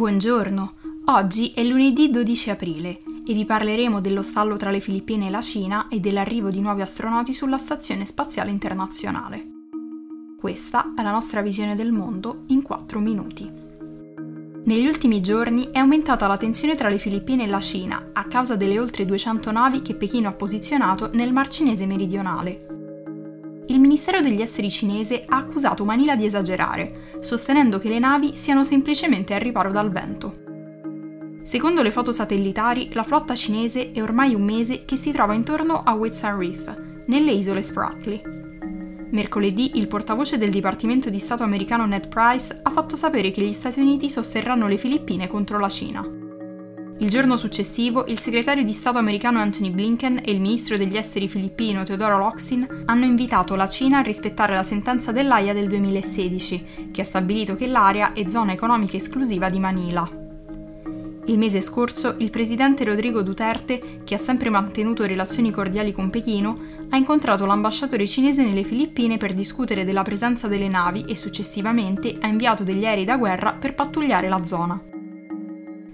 Buongiorno, oggi è lunedì 12 aprile e vi parleremo dello stallo tra le Filippine e la Cina e dell'arrivo di nuovi astronauti sulla Stazione Spaziale Internazionale. Questa è la nostra visione del mondo in 4 minuti. Negli ultimi giorni è aumentata la tensione tra le Filippine e la Cina a causa delle oltre 200 navi che Pechino ha posizionato nel Mar Cinese meridionale. Il Ministero degli Esteri cinese ha accusato Manila di esagerare, sostenendo che le navi siano semplicemente al riparo dal vento. Secondo le foto satellitari, la flotta cinese è ormai un mese che si trova intorno a Whitsun Reef, nelle isole Spratly. Mercoledì il portavoce del Dipartimento di Stato americano Ned Price ha fatto sapere che gli Stati Uniti sosterranno le Filippine contro la Cina. Il giorno successivo il segretario di Stato americano Anthony Blinken e il ministro degli esteri filippino Teodoro Locsin hanno invitato la Cina a rispettare la sentenza dell'AIA del 2016, che ha stabilito che l'area è zona economica esclusiva di Manila. Il mese scorso il presidente Rodrigo Duterte, che ha sempre mantenuto relazioni cordiali con Pechino, ha incontrato l'ambasciatore cinese nelle Filippine per discutere della presenza delle navi e successivamente ha inviato degli aerei da guerra per pattugliare la zona.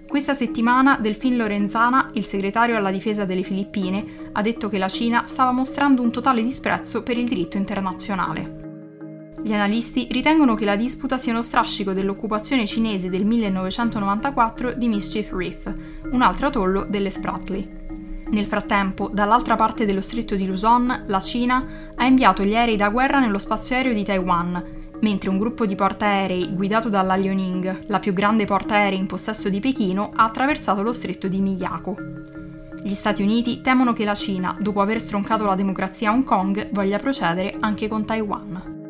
Questa settimana Delfin Lorenzana, il segretario alla difesa delle Filippine, ha detto che la Cina stava mostrando un totale disprezzo per il diritto internazionale. Gli analisti ritengono che la disputa sia uno strascico dell'occupazione cinese del 1994 di Mischief Reef, un altro atollo delle Spratly. Nel frattempo, dall'altra parte dello stretto di Luzon, la Cina ha inviato gli aerei da guerra nello spazio aereo di Taiwan, mentre un gruppo di portaerei guidato dalla Liaoning, la più grande portaerei in possesso di Pechino, ha attraversato lo stretto di Miyako. Gli Stati Uniti temono che la Cina, dopo aver stroncato la democrazia a Hong Kong, voglia procedere anche con Taiwan.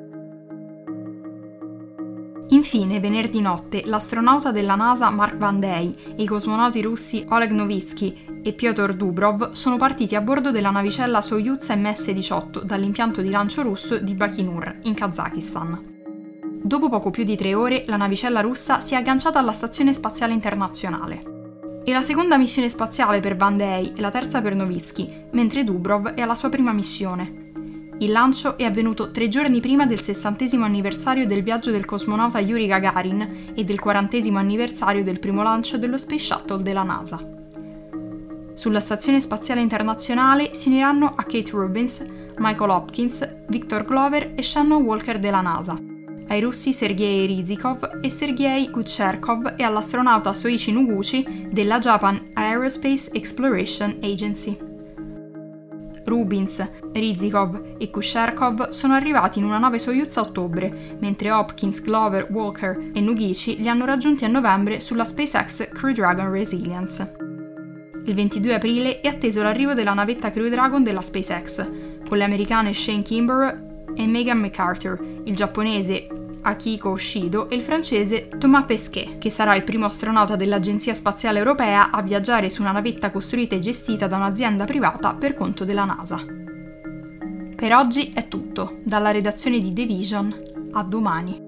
Infine, venerdì notte, l'astronauta della NASA Mark Van Dey e i cosmonauti russi Oleg Novitsky e Pyotr Dubrov sono partiti a bordo della navicella Soyuz MS-18 dall'impianto di lancio russo di Bakinur, in Kazakistan. Dopo poco più di tre ore, la navicella russa si è agganciata alla Stazione Spaziale Internazionale. È la seconda missione spaziale per Van Dey e la terza per Novitsky, mentre Dubrov è alla sua prima missione. Il lancio è avvenuto tre giorni prima del sessantesimo anniversario del viaggio del cosmonauta Yuri Gagarin e del quarantesimo anniversario del primo lancio dello Space Shuttle della NASA. Sulla Stazione Spaziale Internazionale si uniranno a Kate Rubins, Michael Hopkins, Victor Glover e Shannon Walker della NASA, ai russi Sergei Rizikov e Sergei Kucherkov e all'astronauta Soichi Noguchi della Japan Aerospace Exploration Agency. Rubins, Rizikov e Kusherkov sono arrivati in una nave Soyuz a ottobre, mentre Hopkins, Glover, Walker e Nugici li hanno raggiunti a novembre sulla SpaceX Crew Dragon Resilience. Il 22 aprile è atteso l'arrivo della navetta Crew Dragon della SpaceX, con le americane Shane Kimbrough e Megan MacArthur, il giapponese Akiko Oshido e il francese Thomas Pesquet, che sarà il primo astronauta dell'Agenzia Spaziale Europea a viaggiare su una navetta costruita e gestita da un'azienda privata per conto della NASA. Per oggi è tutto, dalla redazione di The Vision, a domani.